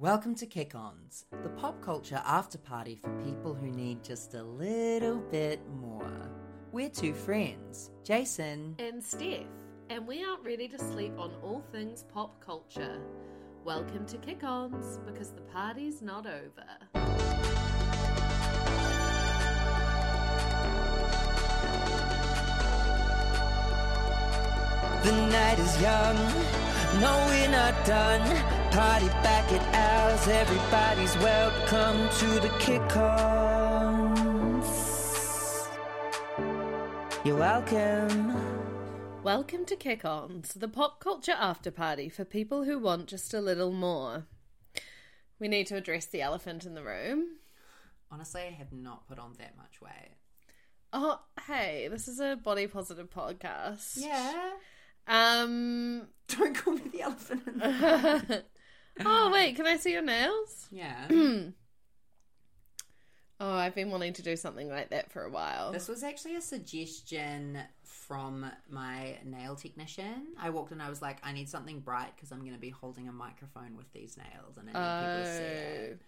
Welcome to Kick Ons, the pop culture after party for people who need just a little bit more. We're two friends, Jason. and Steph, and we aren't ready to sleep on all things pop culture. Welcome to Kick Ons because the party's not over. The night is young, no, we're not done. Party back at ours, everybody's welcome to the Kick Ons. You're welcome. Welcome to Kick Ons, the pop culture after party for people who want just a little more. We need to address the elephant in the room. Honestly, I have not put on that much weight. Oh, hey, this is a body positive podcast. Yeah. Um. Don't call me the elephant in the room. Oh wait, can I see your nails? Yeah. Oh, I've been wanting to do something like that for a while. This was actually a suggestion from my nail technician. I walked in, I was like, I need something bright because I'm going to be holding a microphone with these nails and I need people to see it.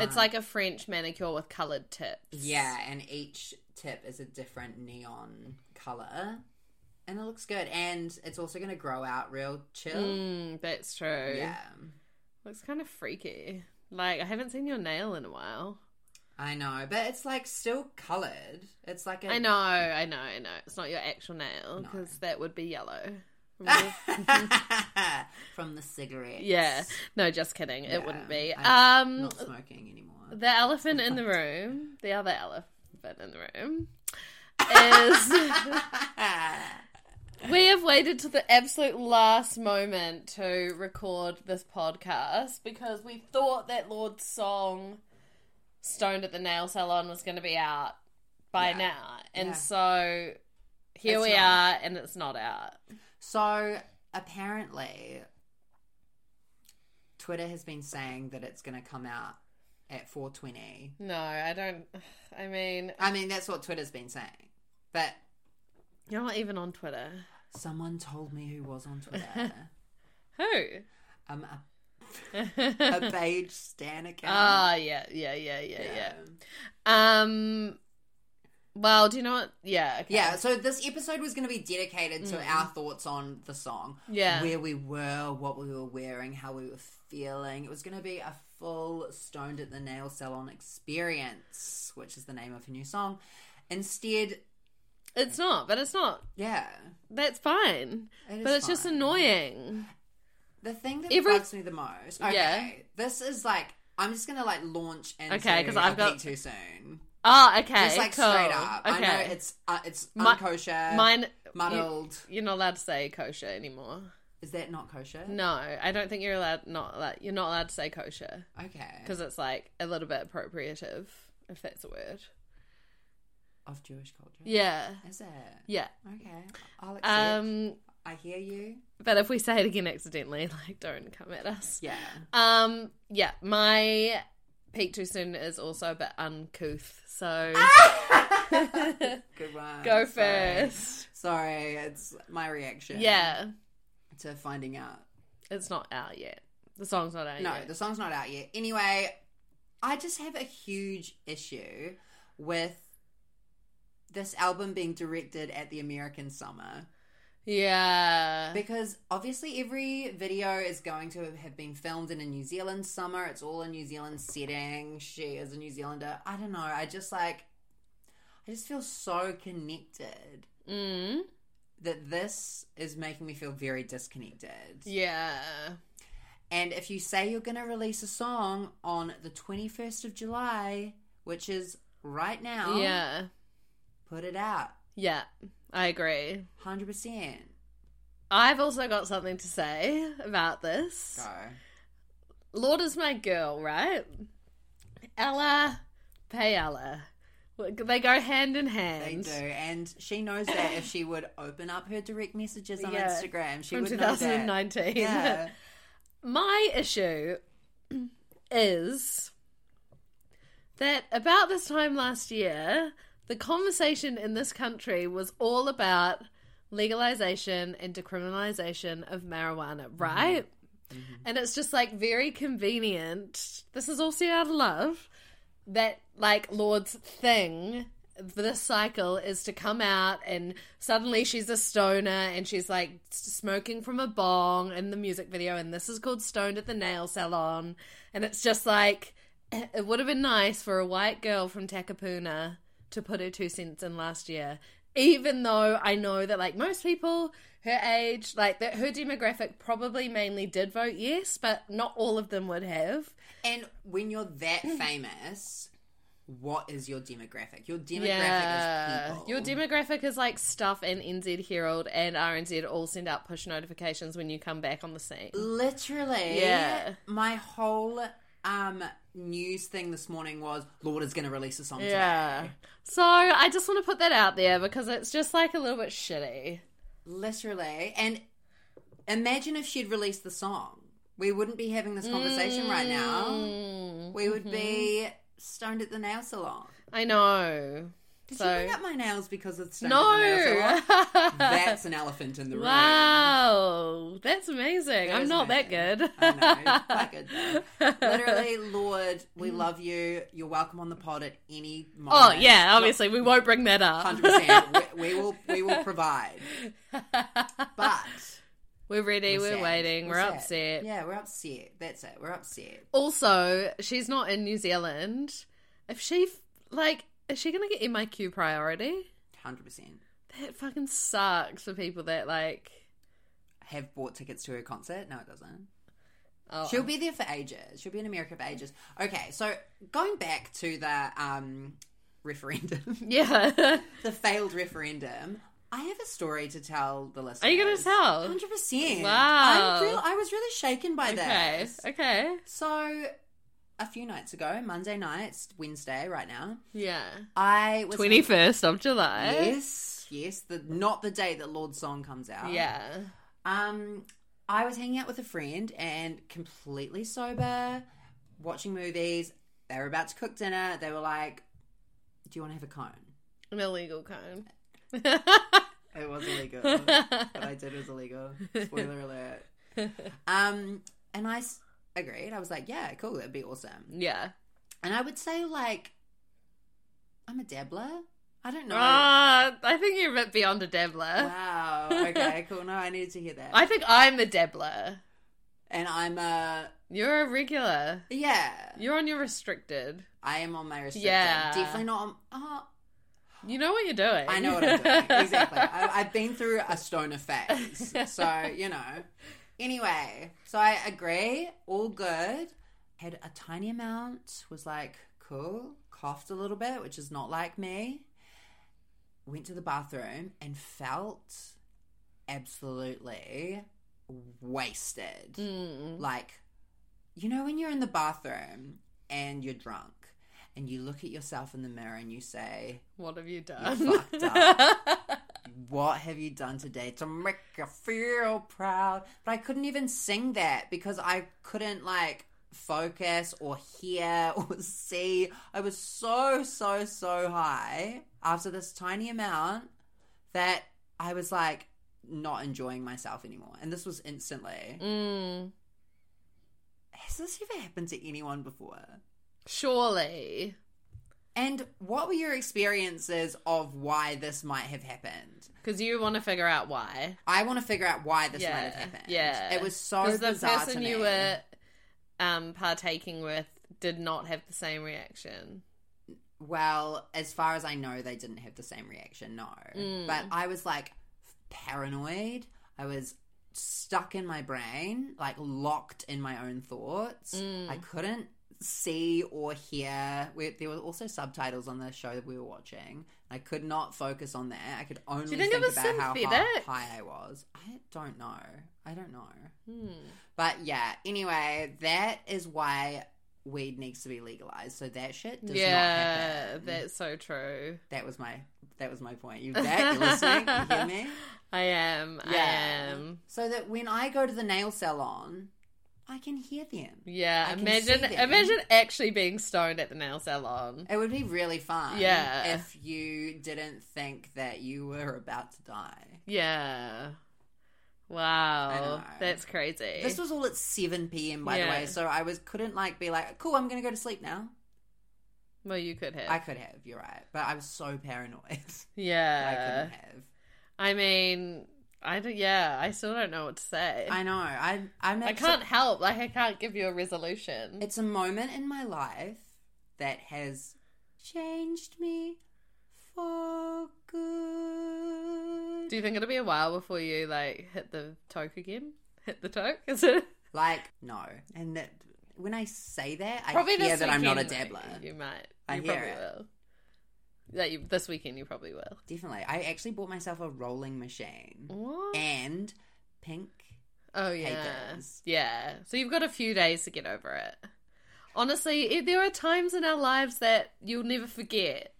It's um, like a French manicure with coloured tips. Yeah, and each tip is a different neon color. And it looks good. And it's also going to grow out real chill. Mm, that's true. Yeah. Looks kind of freaky. Like, I haven't seen your nail in a while. I know. But it's like still colored. It's like a. I know, I know, I know. It's not your actual nail No. because that would be yellow. From the cigarette. yeah. No, just kidding. Yeah, It wouldn't be. I'm Um, Not smoking anymore. the elephant in the room, the other elephant in the room, is. We have waited to the absolute last moment to record this podcast because we thought that Lorde's song Stoned at the Nail Salon was going to be out by Yeah. now. And Yeah. so here It's we not. are, and it's not out. So apparently, Twitter has been saying that it's going to come out at 420. No, I don't. I mean, I mean, that's what Twitter's been saying. But you're not even on Twitter. someone told me who was on Twitter. Who? um, a, a beige stan account. Ah, yeah, yeah, yeah, yeah, yeah. Um, well, do you know what? Yeah, okay. Yeah, so this episode was going to be dedicated to our thoughts on the song. Yeah. Where we were, what we were wearing, how we were feeling. It was going to be a full Stoned at the Nail Salon experience, which is the name of her new song. Instead, It's not, but it's not. yeah. That's fine. It But it's just annoying. The thing that Every- bugs me the most. Okay. Yeah. This is like, I'm just going to like launch into Okay, 'cause a I've got- too soon. Oh, okay. Just like cool. straight up. Okay. I know it's uh, it's unkosher, Mine. muddled. You, you're not allowed to say kosher anymore. Is that not kosher? No, I don't think you're allowed. Not like You're not allowed to say kosher Okay. because it's like a little bit appropriative, if that's a word. Of Jewish culture? Yeah. Is it? Yeah. Okay. I'll accept. Um. I hear you. But if we say it again accidentally, like, don't come at us. Yeah. Um. Yeah. My peak too soon is also a bit uncouth. So Good one. go Sorry. first. Sorry, it's my reaction. Yeah. To finding out. It's not out yet. The song's not out No, yet. the song's not out yet. Anyway, I just have a huge issue with this album being directed at the American summer. Yeah. Because obviously every video is going to have been filmed in a New Zealand summer. It's all a New Zealand setting. She is a New Zealander. I don't know. I just like I just feel so connected Mm. that this is making me feel very disconnected. Yeah. And if you say you're going to release a song on the 21st of July, which is right now, Yeah. Put it out. Yeah. I agree. 100%. I've also got something to say about this. Go. Lorde is my girl, right? Ella, pay Ella. They go hand in hand. They do, and she knows that if she would open up her direct messages on Yeah. Instagram, she From would know that. 2019. Yeah, My issue is that about this time last year, the conversation in this country was all about legalization and decriminalization of marijuana, mm-hmm. right? Mm-hmm. And it's just like very convenient. This is also out of love that like Lorde's thing this cycle is to come out and suddenly she's a stoner and she's like smoking from a bong in the music video and this is called stoned at the nail salon and it's just like it would have been nice for a white girl from Takapuna to put her two cents in last year even though I know that like most people her age like that her demographic probably mainly did vote yes but not all of them would have And when you're that famous, what is your demographic? Your demographic yeah. is people. Your demographic is like Stuff and NZ Herald and RNZ all send out push notifications when you come back on the scene. Literally, Yeah. My whole um news thing this morning was Lorde is going to release a song Yeah. today. So I just want to put that out there because it's just like a little bit shitty. Literally, and imagine if she'd released the song. We wouldn't be having this conversation right now. Mm, We would be stoned at the nail salon. I know. Did so you bring up my nails because of stoned at the nail no. That's an elephant in the room. wow, that's amazing. That I'm not that good. I know, quite good though. Literally, Lorde, we love you. You're welcome on the pod at any moment. Oh yeah, obviously we won't bring that up. hundred percent. We will, we will provide. But We're ready. We're, sad. waiting. We're, sad. upset. Yeah, we're upset. That's it. We're upset. Also, she's not in New Zealand. If she like, is she gonna get MIQ priority? Hundred percent. That fucking sucks for people that like. Have bought tickets to her concert? No, it doesn't. Oh, She'll be there for ages. She'll be in America for ages. Okay, so going back to the um, referendum, yeah. the failed referendum. I have a story to tell the listeners. Are you gonna tell? Hundred percent. Wow. I'm real, I was really shaken by okay. this. Okay. So, a few nights ago, Monday night, it's Wednesday right now. Yeah. I was Twenty first of July. Yes, yes. The not the day that Lorde's song comes out. Yeah. Um, I was hanging out with a friend and completely sober, watching movies. They were about to cook dinner. They were like, "Do you want to have a cone?" An illegal cone. It was illegal. what I did was illegal. Spoiler alert. Um, and I agreed. I was like, "Yeah, cool. That'd be awesome." yeah. And I would say, like, I'm a dabbler. I don't know. Ah, I think you're a bit beyond a dabbler. wow. Okay. Cool. No, I needed to hear that. I think I'm a dabbler. and I'm a You're a regular. yeah. You're on your restricted. I am on my restricted. Yeah. Definitely not on. Oh, You know what you're doing. I know what I'm doing. exactly. I, I've been through a stoner phase. So, you know. Anyway, so I agree. All good. Had a tiny amount. Was like, cool. Coughed a little bit, which is not like me. Went to the bathroom and felt absolutely wasted. Mm. Like, you know, when you're in the bathroom and you're drunk and you look at yourself in the mirror and you say, What have you done? fucked up. What have you done today to make you feel proud? But I couldn't even sing that because I couldn't like focus or hear or see. I was so, so, so high after this tiny amount that I was like not enjoying myself anymore. And this was instantly. mm. Has this ever happened to anyone before? Surely. And what were your experiences of why this might have happened? Because you want to figure out why. I want to figure out why this Yeah, might have happened. yeah. it was so Because the person you were um, partaking with did not have the same reaction. Well, as far as I know, they didn't have the same reaction. No, Mm. but I was like paranoid. I was stuck in my brain, like locked in my own thoughts. Mm. I couldn't see or hear. We, there were also subtitles on the show that we were watching. I could not focus on that. I could only think think, about how high, high I was. I don't know. I don't know. Hmm. But yeah, anyway, that is why weed needs to be legalized. So that shit does not Yeah, happen. that's so true. That was my that was my point. You that you listening? You hear me? I am. I Yeah. am. So that when I go to the nail salon, I can hear them. Yeah, imagine imagine actually being stoned at the nail salon. It would be really fun. Yeah. If you didn't think that you were about to die. Yeah. Wow, that's crazy. This was all at 7 p.m. by the way, so I was couldn't like be like, cool, I'm gonna go to sleep now. well, you could have. I could have, you're right, but I was so paranoid. Yeah, I couldn't have. I mean, I don't. Yeah, I still don't know what to say. I know. I I'm. I can't help. Like, I can't give you a resolution. It's a moment in my life that has changed me for good. Do you think it'll be a while before you like hit the toke again? Hit the toke? Is it Like no, and that when I say that, I probably hear this that I'm not a weekend, dabbler. You might. I you hear probably it. will. That you this weekend you probably will. Definitely, I actually bought myself a rolling machine What? and pink. Oh yeah, Haters. yeah. So you've got a few days to get over it. Honestly, there are times in our lives that you'll never forget.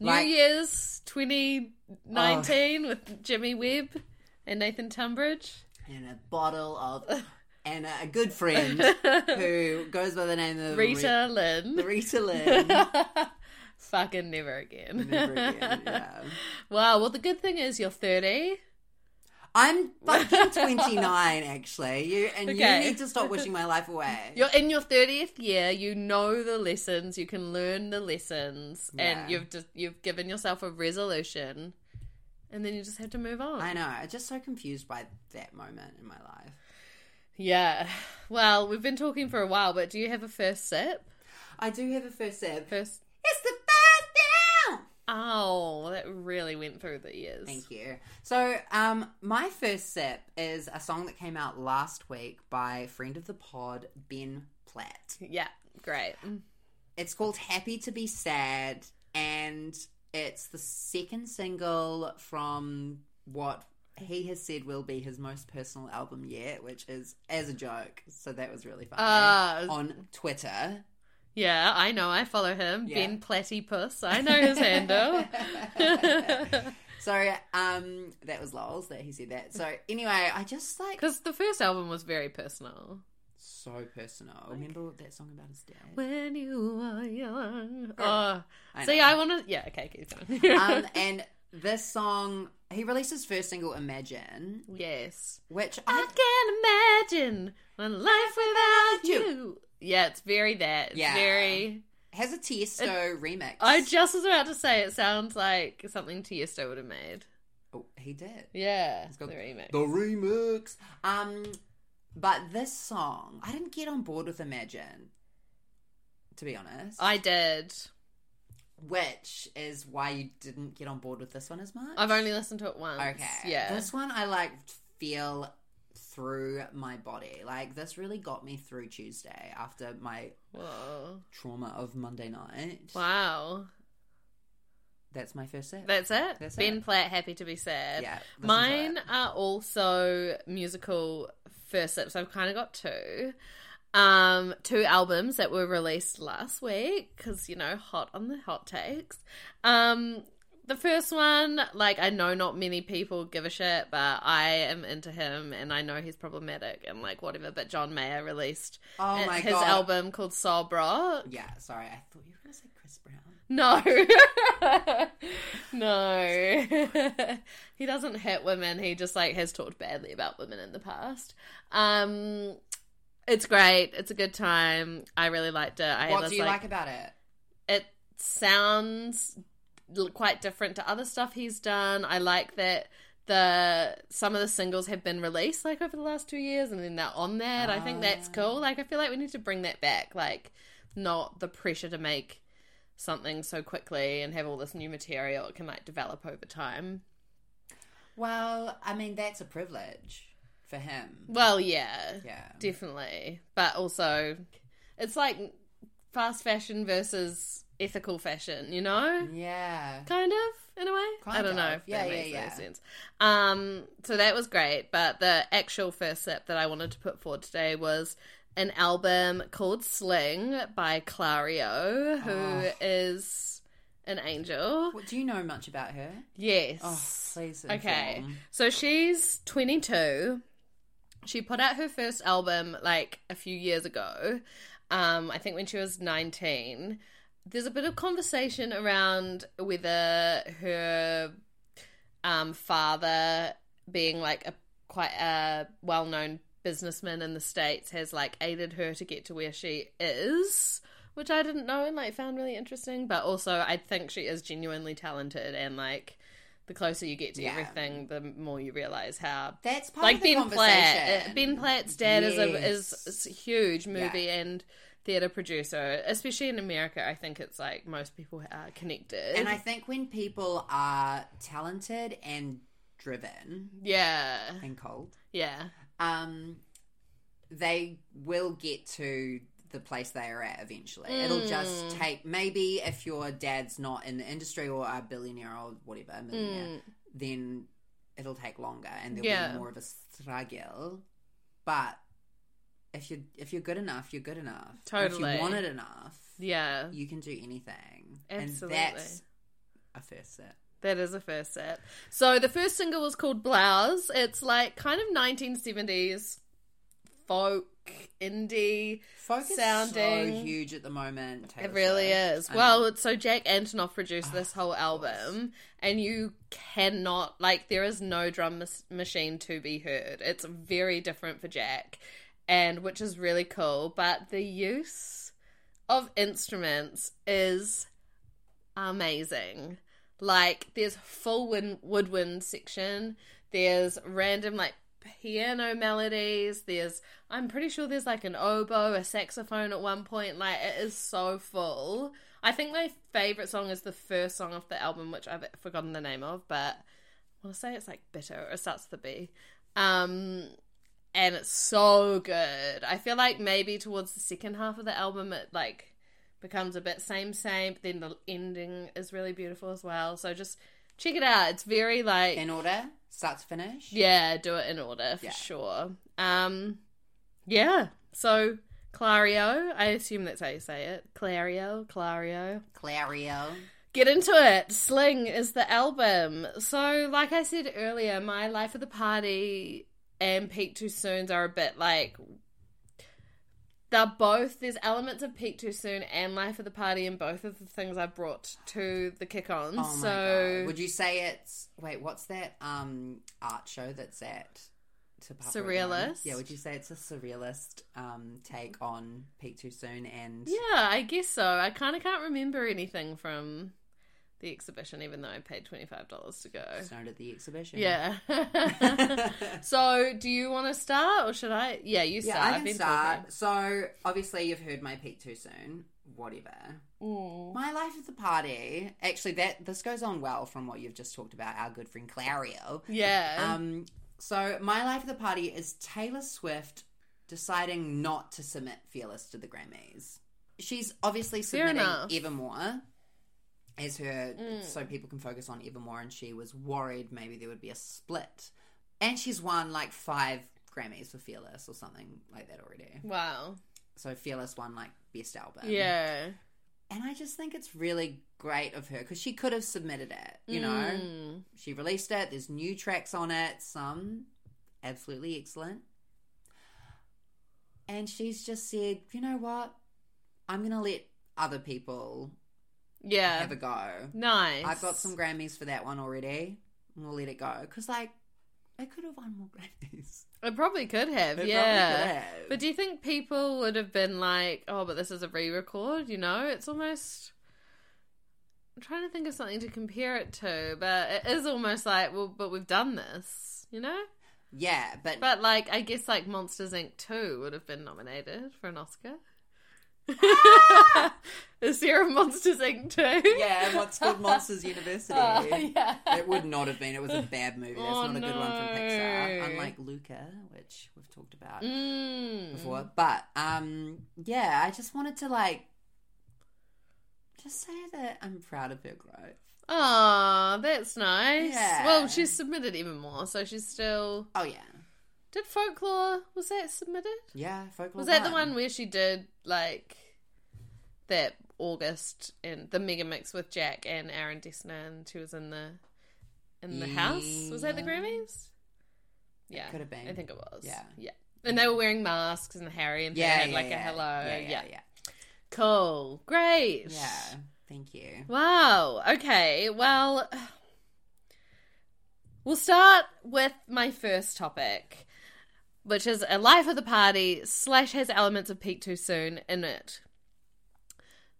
New Like- Year's 2019 with Jimmy Webb and Nathan Tunbridge. and a bottle of and a good friend who goes by the name of Rita Lynn. Rita Lynn. Fucking never again. Never again, yeah. Wow. Well, the good thing is you're 30. I'm fucking 29, actually. You and Okay. you need to stop wishing my life away. You're in your 30th year. You know the lessons. You can learn the lessons, Yeah. and you've just you've given yourself a resolution, and then you just have to move on. I know. I'm just so confused by that moment in my life. Yeah. Well, we've been talking for a while, but do you have a first sip? I do have a first sip. First. It's the. Oh, that really went through the ears. Thank you. So, um, my first sip is a song that came out last week by friend of the pod Ben Platt. Yeah. Great. It's called Happy to Be Sad, and it's the second single from what he has said will be his most personal album yet, which is as a joke. So that was really funny. Uh, On Twitter. Yeah, I know. I follow him. Yeah. Ben Platypus. I know his handle. so um that was lols that he said that. So anyway, I just like Because the first album was very personal. so personal. Remember that song about his dad? When you are young. Oh, I see. I want to. Yeah, okay, keep going. um, and this song, he released his first single, Imagine, yes. which I I can't imagine my life without You. you. Yeah, it's very that. It's Yeah. very. has a Tiesto remix. I just was about to say it sounds like something Tiesto would have made. oh, he did Yeah, got the remix. the remix. Um, but this song, I didn't get on board with Imagine. To be honest, I did. which is why you didn't get on board with this one as much. I've only listened to it once. Okay. Yeah. This one I like feel through my body. Like this really got me through Tuesday after my Whoa. trauma of Monday night. Wow. That's my first set. That's it. That's ben it. Platt, happy to be sad. Yeah, Mine are also musical first sips. I've kind of got two. Um, two albums that were released last week because you know, hot on the hot takes. Um, the first one, like I know not many people give a shit, but I am into him and I know he's problematic and like whatever. But John Mayer released Oh my his God. album called Sob Rock. Yeah, sorry. I thought you were going to say Chris Brown. No. no. he doesn't hit women. He just like has talked badly about women in the past. Um it's great. It's a good time. I really liked it. I what this, do you like, about it? it sounds quite different to other stuff he's done. I like that the some of the singles have been released like over the last two years and then they're on that. I think that's Ah. cool. Like I feel like we need to bring that back. Like not the pressure to make something so quickly and have all this new material. It can like develop over time. Well, I mean, that's a privilege for him. Well, yeah. Yeah. Definitely. But also it's like fast fashion versus ethical fashion, you know? Yeah. kind of in a way. Kind I don't know if Yeah, that yeah, makes yeah. any sense. Um, so that was great, but the actual first sip that I wanted to put forward today was an album called Sling by Clario, who is Oh. an angel. What, do you know much about her? Yes. Oh, please. Okay. So she's 22. She put out her first album like a few years ago. Um, I think when she was 19. There's a bit of conversation around whether her um, father being like a quite a well-known businessman in the states has like aided her to get to where she is which i didn't know and like found really interesting but also i think she is genuinely talented and like the closer you get to Yeah. everything the more you realize how That's part like of the Ben Platt. conversation. uh, Ben Platt's dad is a is, is a huge movie and theater producer, especially in America. I think it's like most people are connected. And I think when people are talented and driven yeah, and cold, yeah, um, they will get to the place they are at eventually. It'll Mm. just take maybe if your dad's not in the industry or a billionaire or whatever, millionaire, then it'll take longer and there'll Mm. Yeah. be more of a struggle. But if you if you're good enough, you're good enough. Totally. If you want it enough, yeah. you can do anything. Absolutely. And that's a first set. That is a first set. So the first single was called Blouse. It's like kind of 1970s folk indie. Folk is so Sounding- huge at the moment. Taylor It really Swift. is. I Well, mean, so Jack Antonoff produced this oh, whole album, and you cannot like there is no drum mas- machine to be heard. It's very different for Jack, and which is really cool. But the use of instruments is amazing. Like there's full win- woodwind section. There's random like piano melodies. There's I'm pretty sure there's like an oboe, a saxophone at one point. Like it is so full. I think my favorite song is the first song off the album, which I've forgotten the name of, but I want to say it's like bitter or it starts with a B. Um, and it's so good. I feel like maybe towards the second half of the album, it like becomes a bit same same. But then the ending is really beautiful as well. So just check it out. It's very like in order, start to finish. yeah, do it in order for Yeah. sure. Um, yeah. So Clario, I assume that's how you say it. Clario, Clario. Clario. Get into it. Sling is the album. So, like I said earlier, my life of the party and Peak Too Soon's are a bit like they're both there's elements of Peak Too Soon and Life of the Party in both of the things I brought to the kick on. Oh so god! Would you say it's wait? What's that um art show that's at? Te Papa at Surrealist? Yeah. Would you say it's a surrealist um take on Peak Too Soon and Yeah, I guess so. I kind of can't remember anything from the exhibition, even though I paid twenty five dollars to go. Snowed at the exhibition? Yeah. so, do you want to start, or should I? Yeah, you start. Yeah, I I've can been start. So obviously you've heard my peak too soon. Whatever. talking. My life at the party. Actually, that this goes on well from what you've just talked about. Our good friend Clario. Yeah. Um. So my life at the party is Taylor Swift deciding not to submit Fearless to the Grammys. She's obviously submitting. Mm. Evermore as her, so people can focus on Evermore, and she was worried maybe there would be a split. And she's won like five Grammys for Fearless or something like that already. wow. So Fearless won like best album. Yeah. And I just think it's really great of her because she could have submitted it, you know. Mm. She released it. There's new tracks on it, some absolutely excellent. And she's just said, you know what? I'm going to let other people Yeah. have a go. nice. I've got some Grammys for that one already. We'll let it go. Because, like, it could have won more Grammys. It probably could have. It yeah. probably could have. But do you think people would have been like, "Oh, but this is a re-record"? You know, it's almost. I'm trying to think of something to compare it to, but it is almost like, well, but we've done this, you know. yeah, but, But like, I guess like Monsters Inc. two would have been nominated for an Oscar. Is there a Monsters Inc. too? yeah, what's called Monsters University. Oh, yeah. It would not have been. It was a bad movie. That's Oh, not a good one from Pixar. Unlike Luca, which we've talked about Mm. before. But um yeah, I just wanted to like just say that I'm proud of her growth. Oh, that's nice. Yeah. Well, she's submitted even more, so she's still. Oh yeah. Did folklore was that submitted? Yeah, folklore. Was that the one where she did like that August and the mega mix with Jack and Aaron Dessner, and she was in the in the house? Was that the Grammys? Yeah, could have been. I think it was. Yeah. yeah. And they were wearing masks, and Harry and Yeah, yeah, yeah, like yeah. a hello. Yeah, Yeah, yeah, yeah. cool, great. Yeah. Thank you. Wow. Okay. Well, We'll start with my first topic, which is a life of the party slash has elements of peak too soon in it.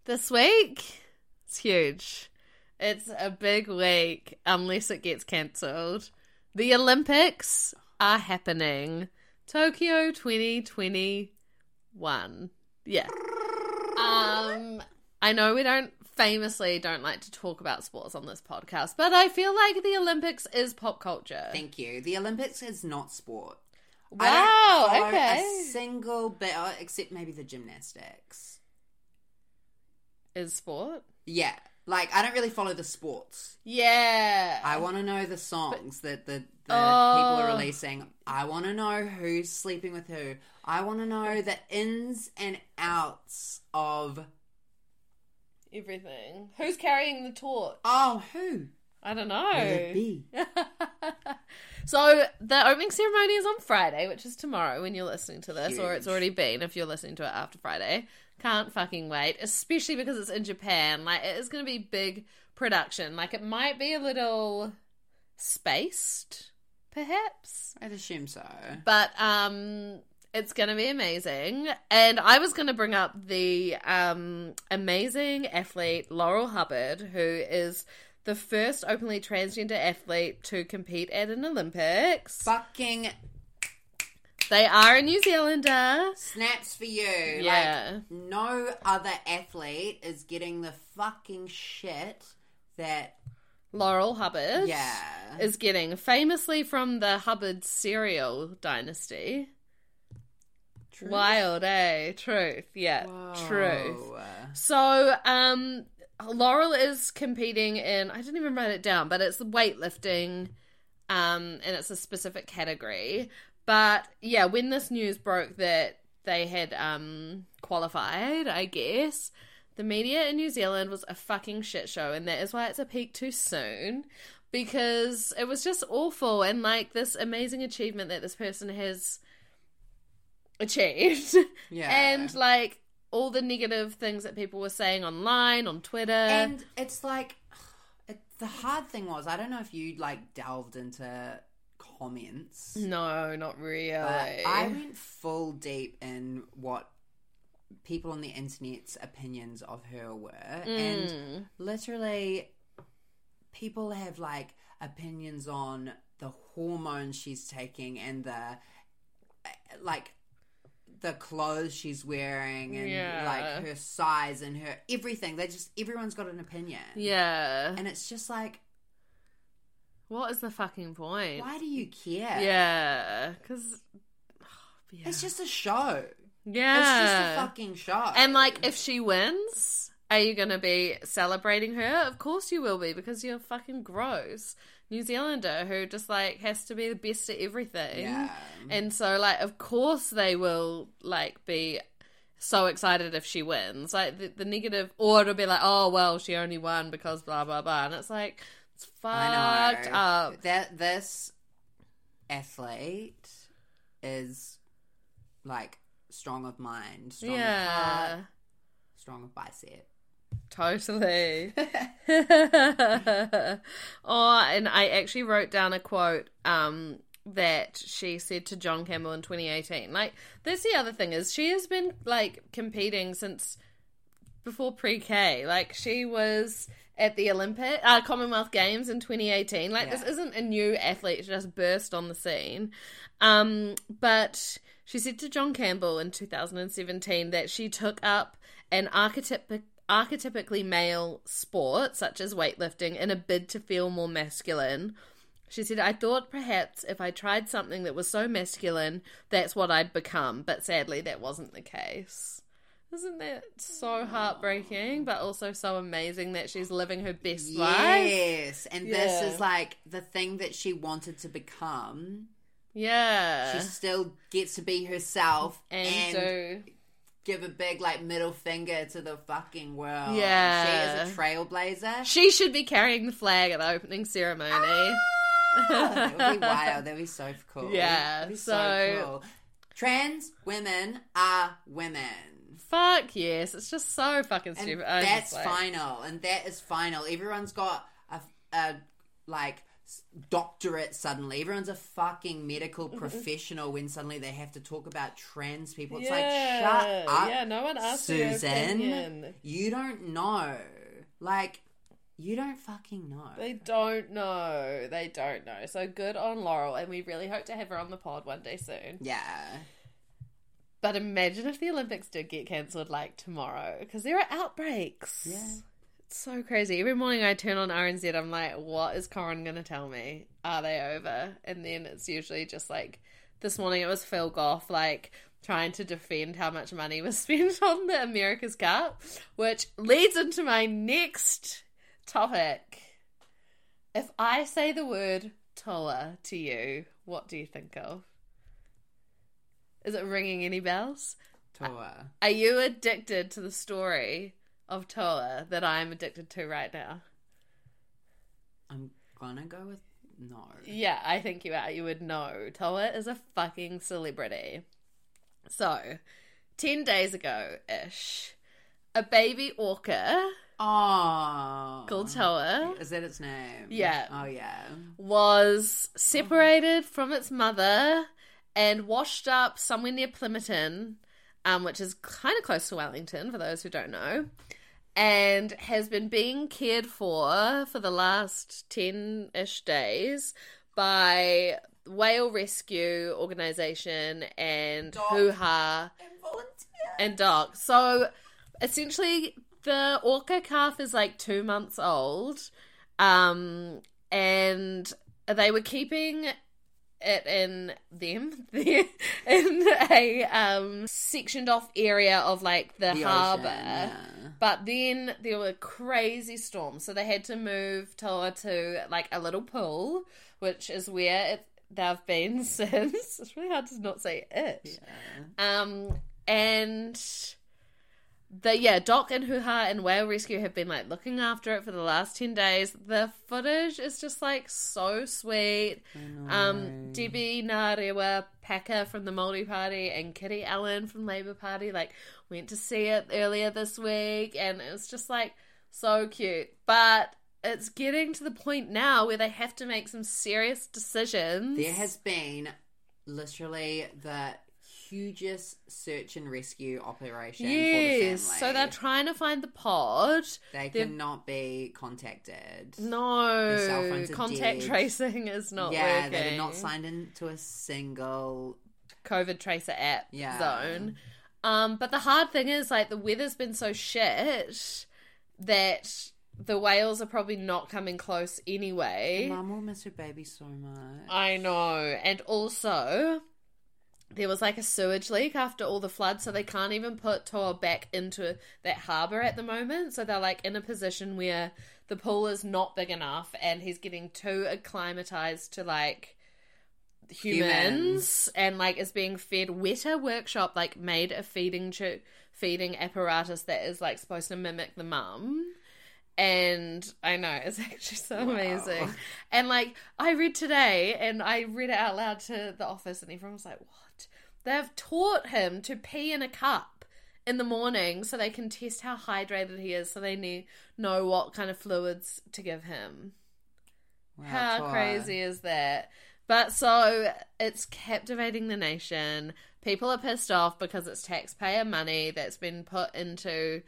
This week, it's huge. It's a big week unless it gets cancelled. The Olympics are happening. Tokyo 2021. Yeah. Um I know we don't famously don't like to talk about sports on this podcast, but I feel like the Olympics is pop culture. Thank you. The Olympics is not sport. I Wow, don't okay. A single bit, except maybe the gymnastics. Is sport? Yeah, like I don't really follow the sports. Yeah. I want to know the songs that the, the Oh. people are oh. releasing. I want to know who's sleeping with who. I want to know the ins and outs of Everything. Who's carrying the torch? oh who I don't know. so the opening ceremony is on Friday, which is tomorrow when you're listening to this, or it's already been if you're listening to it after Friday. Can't fucking wait, especially because it's in Japan. Like it is going to be big production. Like it might be a little spaced, perhaps. I'd assume so. but um it's going to be amazing and i was going to bring up the um amazing athlete laurel hubbard who is the first openly transgender athlete to compete at an olympics Fucking they are a new zealander snaps for you. Yeah. Like no other athlete is getting the fucking shit that laurel hubbard yeah. is getting famously from the hubbard cereal dynasty True. wild eh truth yeah truth So, um, Laurel is competing in, I didn't even write it down, but it's weightlifting, um, and it's a specific category. But yeah, when this news broke that they had, um, qualified, I guess, the media in New Zealand was a fucking shit show, and that is why it's a peak too soon. Because it was just awful, and like this amazing achievement that this person has achieved. Yeah. And like all the negative things that people were saying online, on Twitter. And it's like it, the hard thing was I don't know if you like delved into comments. no, not really. I went full deep in what people on the internet's opinions of her were, and Mm. literally, people have like opinions on the hormones she's taking and the like the clothes she's wearing and Yeah. like her size and her everything. They just everyone's got an opinion, yeah. and it's just like, What is the fucking point? why do you care? Yeah, because yeah. It's just a show. yeah. It's just a fucking show. And like, if she wins, are you going to be celebrating her? Of course you will be, because you're fucking gross New Zealander who just like has to be the best at everything. Yeah. And so, like, of course they will like be so excited if she wins. Like the, the negative, or it'll be like, oh well, she only won because blah blah blah, and it's like it's I fucked know. up. That this athlete is like strong of mind, strong of Yeah, heart, strong of bicep. Totally. oh, and I actually wrote down a quote um, that she said to John Campbell in 2018. Like, that's the other thing is she has been like competing since before pre-K. Like, she was at the Olympic uh, Commonwealth Games in 2018. Like, this isn't a new athlete she just burst on the scene. Um, but she said to John Campbell in 2017 that she took up an archetypic archetypically male sport such as weightlifting in a bid to feel more masculine. She said, I thought perhaps if I tried something that was so masculine, that's what I'd become, but sadly that wasn't the case. Isn't that so heartbreaking, but also so amazing that she's living her best life? Yes, and Yeah. this is like the thing that she wanted to become. Yeah. She still gets to be herself and, and, do. Give a big like middle finger to the fucking world. Yeah. she is a trailblazer. She should be carrying the flag at the opening ceremony. Ah, that would be wild. That'd be so cool. Yeah, be so- cool. Trans women are women. Fuck yes, it's just so fucking stupid. I that's like- final. And that is final. Everyone's got a, a like doctorate suddenly. Everyone's a fucking medical professional when suddenly they have to talk about trans people. It's yeah, like, shut up. Yeah, no one asked Susan. You don't know. Like, you don't fucking know. They don't know. They don't know. So good on Laurel, and we really hope to have her on the pod one day soon. yeah. But imagine if the Olympics did get cancelled like tomorrow, because there are outbreaks. Yeah. So crazy. Every morning I turn on RNZ, I'm like, what is Corin going to tell me? Are they over? And then it's usually just like, this morning it was Phil Goff, like, trying to defend how much money was spent on the America's Cup, which leads into my next topic. If I say the word Toa to you, what do you think of? Is it ringing any bells? Toa. Are you addicted to the story of Toa that I'm addicted to right now? I'm gonna go with no. Yeah, I think you are. You would know. Toa is a fucking celebrity. So, 10 days ago ish, a baby orca Oh. called Toa Is that its name? Yeah. Oh, yeah. was separated from its mother and washed up somewhere near Plimmerton, um, which is kind of close to Wellington, for those who don't know, and has been being cared for for the last 10 ish days by Whale Rescue Organisation and Doc. Hoo Ha And and Doc. So essentially, the orca calf is like two months old, um, and they were keeping it in them in a um sectioned off area of like the, The harbour. yeah. But then there were crazy storms, so they had to move Toa to like a little pool, which is where it, they've been since. It's really hard to not say it. Yeah. Um, and the yeah, Doc and Hoo Ha and Whale Rescue have been like looking after it for the last ten days. The footage is just like so sweet. Um, Debbie Narewa Packer from the Māori Party and Kiri Allan from Labour Party like went to see it earlier this week, and it was just like so cute. But it's getting to the point now where they have to make some serious decisions. There has been literally the hugest search and rescue operation for the Yes, family. so they're trying to find the pod. they they're- cannot be contacted. cell No, contact dead. tracing is not yeah, working. they're not signed into a single. COVID tracer app Yeah. zone. Um, but the hard thing is, like, the weather's been so shit that the whales are probably not coming close anyway. Mum will miss her baby so much. I know. And also, there was like a sewage leak after all the floods, so they can't even put Toa back into that harbour at the moment. So they're like in a position where the pool is not big enough and he's getting too acclimatized to like humans, Humans. and like is being fed Weta Workshop like made a feeding tu- feeding apparatus that is like supposed to mimic the mum and I know it's actually so amazing. And like I read today, and I read it out loud to the office, and everyone was like, "What? They've taught him to pee in a cup." In the morning, so they can test how hydrated he is, so they need, know what kind of fluids to give him. Wow, How crazy is that? But so it's captivating the nation. People are pissed off because it's taxpayer money that's been put into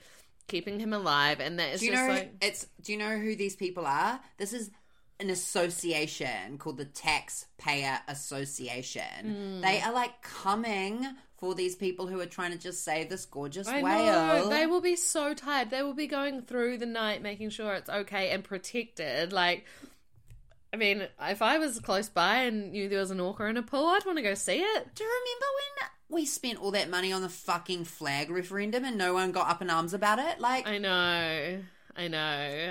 keeping him alive, and that is Do you just know like it's? Do you know who these people are? This is an association called the Taxpayer Association. Hmm. They are like coming for these people who are trying to just save this gorgeous I whale. know they will be so tired. They will be going through the night making sure it's okay and protected. Like, I mean, if I was close by and knew there was an orca in a pool, I'd want to go see it. Do you remember when we spent all that money on the fucking flag referendum and no one got up in arms about it? Like, I know, I know,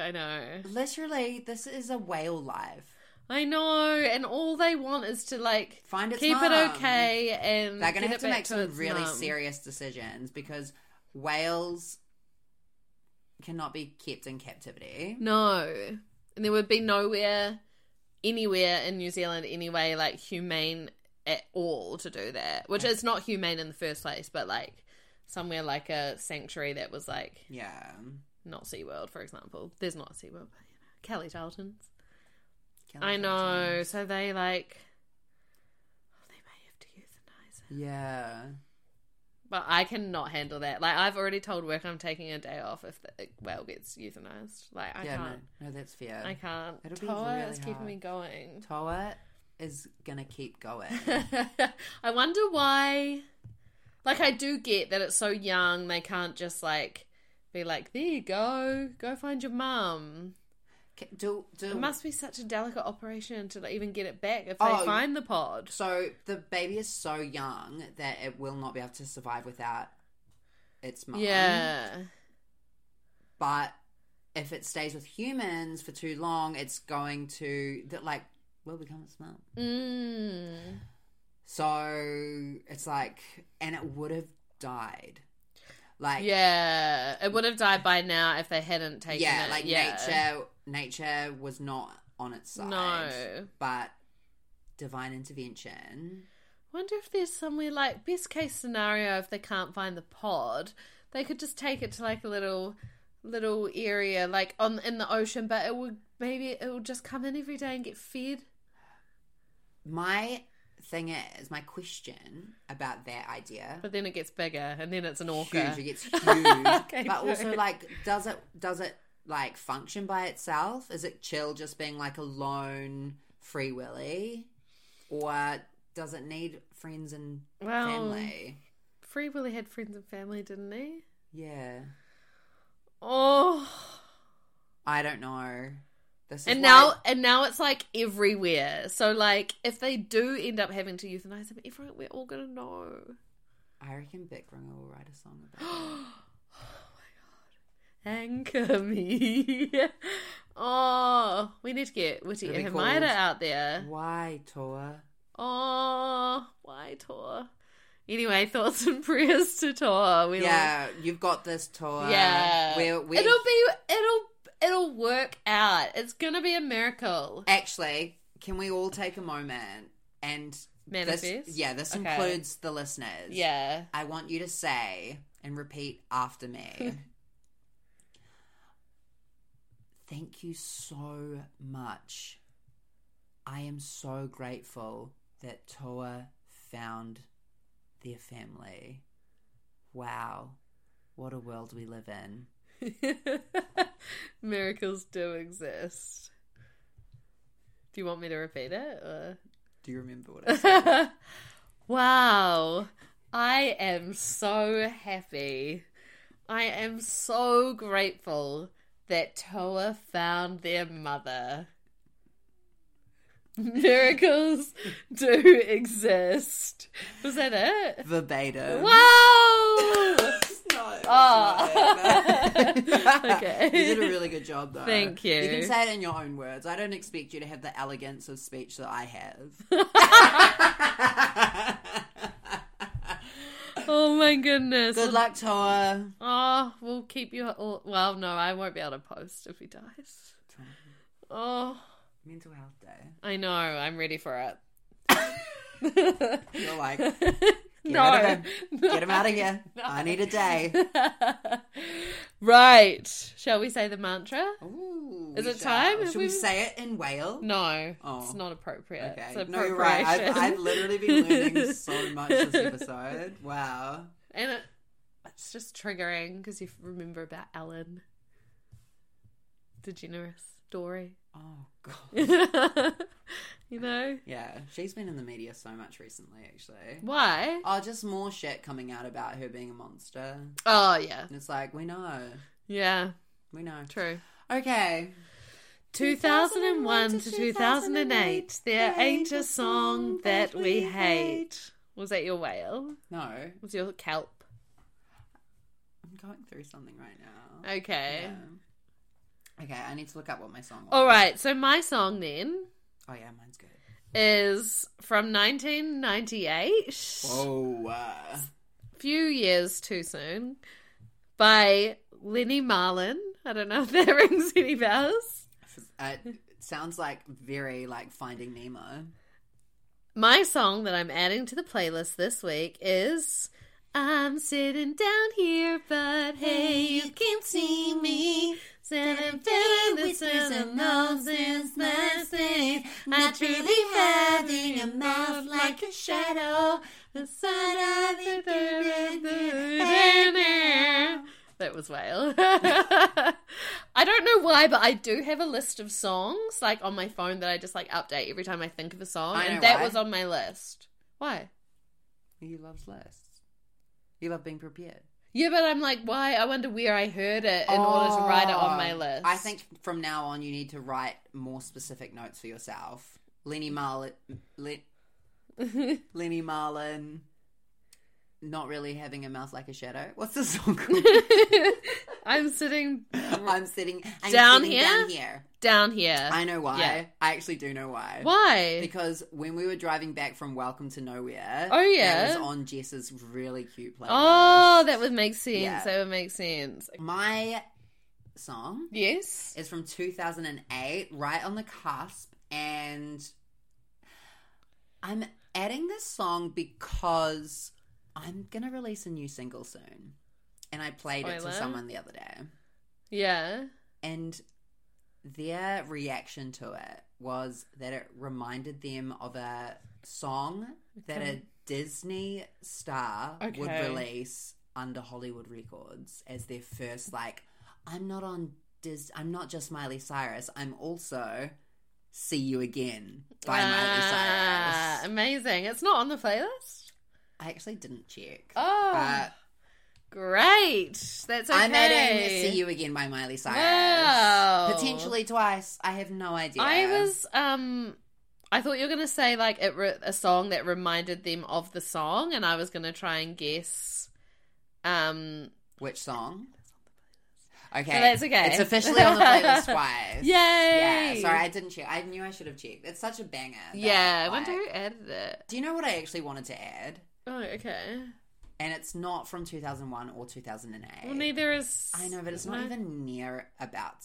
I know, literally, this is a whale life. I know. And all they want is to like Find its keep mum. it okay, and They're going to get have to make some really mum. serious decisions because whales cannot be kept in captivity. No, and there would be nowhere, anywhere in New Zealand anyway, like humane at all to do that. Which is not humane in the first place, but like somewhere like a sanctuary that was like Yeah. Not SeaWorld, for example. There's not SeaWorld, but you know, Kelly Tarlton's. Kill I know. sometimes. So they like. oh, They may have to euthanize it. Yeah. But I cannot handle that. Like, I've already told work I'm taking a day off if the whale gets euthanized. Like, I yeah, can't. no, no, that's fair. I can't. It'll be Toa really is keeping hard. me going. Toa is gonna keep going. I wonder why. Like, I do get that it's so young, they can't just, like, be like, there you go, go find your mum. Do do It must be such a delicate operation to even get it back if they Oh, find the pod. So the baby is so young that it will not be able to survive without its mum. Yeah. But if it stays with humans for too long, it's going to that like will become its mum. Mm. So it's like, and it would have died. Like Yeah. It would have died by now if they hadn't taken yeah, it. like yeah. nature. Nature was not on its side. No. but divine intervention. Wonder if there's somewhere like best case scenario if they can't find the pod, they could just take it to like a little little area like on in the ocean, but it would maybe it would just come in every day and get fed. My thing is, my question about that idea. But then it gets bigger and then it's an orca. Huge, it gets huge. Okay, but also, like, does it does it like function by itself? Is it chill, just being like a lone free willy, or does it need friends and Well, family? Free Willy had friends and family, didn't he? Yeah, Oh, I don't know. This and now and now it's like everywhere. So like, if they do end up having to euthanize them, everyone we're all gonna know. I reckon Bic Runga will write a song about. it. Oh my god. Anchor me. oh, we need to get Witty and Hermida out there. Why, Tor? Oh, why Tor? Anyway, thoughts and prayers to Toa. We Yeah, you've got this, Toa. yeah. we're, we're It'll be it'll it'll work out. It's gonna be a miracle. Actually, can we all take a moment and Manifest? This, yeah, this Okay. includes the listeners. Yeah. I want you to say and repeat after me. Thank you so much. I am so grateful that Toa found their family. Wow. What a world we live in. Miracles do exist. Do you want me to repeat it? Or? Do you remember what I said? wow. I am so happy. I am so grateful that Toa found their mother. Miracles do exist. Was that it? Verbatim. Wow! Oh. Okay. You did a really good job, though. Thank you. You can say it in your own words. I don't expect you to have the elegance of speech that I have. Oh my goodness. good luck, Toa. Oh, we'll keep you. All... Well, no, I won't be able to post if he dies. Oh, Mental Health Day. I know. I'm ready for it. You're like, no, rid of him. get him out of here. I need a day. right. Shall we say the mantra? Ooh, Is it shall. time? Should we we- say it in Whale? No, Oh. it's not appropriate. Okay. No, you're right. I've. I've literally been learning so much this episode. Wow. and it, it's just triggering because you remember about Ellen, the story. Oh, God. you know Yeah, she's been in the media so much recently, actually. why? Oh, just more shit coming out about her being a monster. Oh yeah, And it's like, we know. yeah, We know. true. Okay. 2001 to 2008, there ain't a song that we hate. Was that your whale? No, Was your kelp? I'm going through something right now. Okay. Yeah. Okay, I need to look up what my song was. All right, so my song then Oh, yeah, mine's good. is from 1998. Whoa. Uh, Few years too soon. By Lene Marlin. I don't know if that rings any bells. uh, it sounds like very like Finding Nemo. My song that I'm adding to the playlist this week is I'm sitting down here, but hey, you can't see me. Said I'm feeling this is a. Not really having a mouth like a shadow. The sun of it That was whale. I don't know why, but I do have a list of songs like on my phone that I just like update every time I think of a song, I know and that why. was on my list. Why? He loves lists. You love being prepared. Yeah, but I'm like, why? I wonder where I heard it in order to write it on my Oh, list. I think from now on you need to write more specific notes for yourself. Lenny Marlin, Le- Lene Marlin, not really having a mouth like a shadow. What's the song called? I'm sitting I'm sitting I'm Down sitting here? Down here. down here. I know why. Yeah. I actually do know why. Why? Because when we were driving back from Welcome to Nowhere, Oh, yeah? that was on Jess's really cute playlist. oh, that would make sense. Yeah. That would make sense. my song Yes. is from 2008, right on the cusp, and I'm adding this song because I'm gonna release a new single soon, and I played it to someone the other day, Yeah. and their reaction to it was that it reminded them of a song that a Disney star would release under Hollywood Records as their first like I'm not on Dis I'm not just Miley Cyrus, I'm also See You Again by Miley Ah, Cyrus. Amazing. It's not on the playlist. I actually didn't check. Oh, But great. That's okay. I'm adding See You Again by Miley Cyrus. Wow. Potentially twice. I have no idea. I was um I thought you were going to say like it re- a song that reminded them of the song and I was going to try and guess um Which song? Okay. No, that's okay. It's officially on the playlist twice. Yay! Yeah, sorry, I didn't check. I knew I should have checked. It's such a banger. that, Yeah, I like- wonder who added it. Do you know what I actually wanted to add? Oh, okay. And it's not from 2001 or 2008. Well, neither is I know, but it's not no. even near about.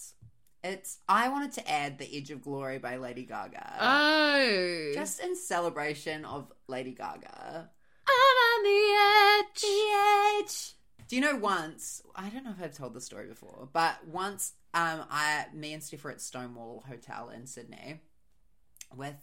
It's. I wanted to add "The Edge of Glory" by Lady Gaga, Oh. just in celebration of Lady Gaga. I'm on the edge. The edge. Do you know once? I don't know if I've told the story before, but once, um, I, me and Steph were at Stonewall Hotel in Sydney with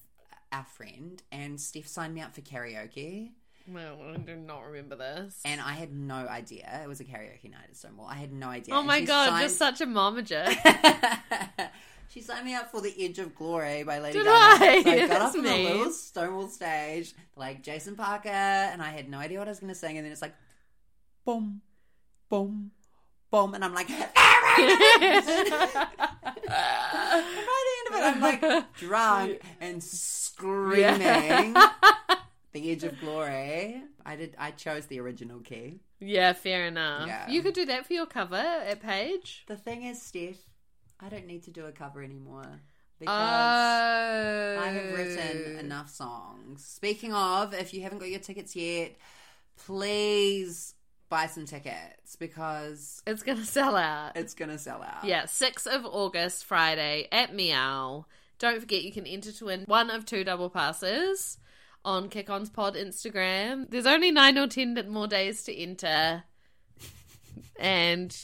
our friend, and Steph signed me up for karaoke, Well, I do not remember this. and I had no idea it was a karaoke night at Stonewall. I had no idea. oh my god, signed- just such a momager. she signed me up for the Edge of Glory by Lady Did Gaga. I? So I got That's up on the little Stonewall stage, like Jason Parker, and I had no idea what I was going to sing. And then it's like, boom, boom, boom, and I'm like, by the end of it, I'm like drunk and screaming. The Edge of Glory. I did. I chose the original key. yeah, fair enough. Yeah. You could do that for your cover at Page. The thing is, Steph, I don't need to do a cover anymore because Oh. I have written oh. enough songs. Speaking of, if you haven't got your tickets yet, please buy some tickets because It's gonna sell out. it's gonna sell out. Yeah, 6th of August, Friday at Meow. Don't forget you can enter to win one of two double passes on Kick On's Pod Instagram. There's only nine or ten more days to enter. And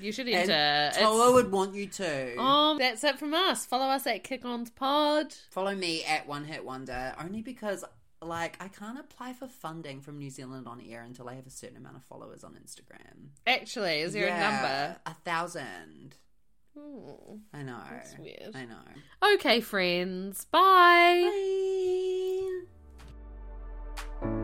you should And enter. Toa would want you to. um, that's it from us. Follow us at Kick On's Pod. Follow me at One Hit Wonder only because, like, I can't apply for funding from New Zealand on air until I have a certain amount of followers on Instagram. Actually, is there Yeah, A thousand. a number? Ooh, I know. That's weird. I know. Okay, friends. Bye. Bye you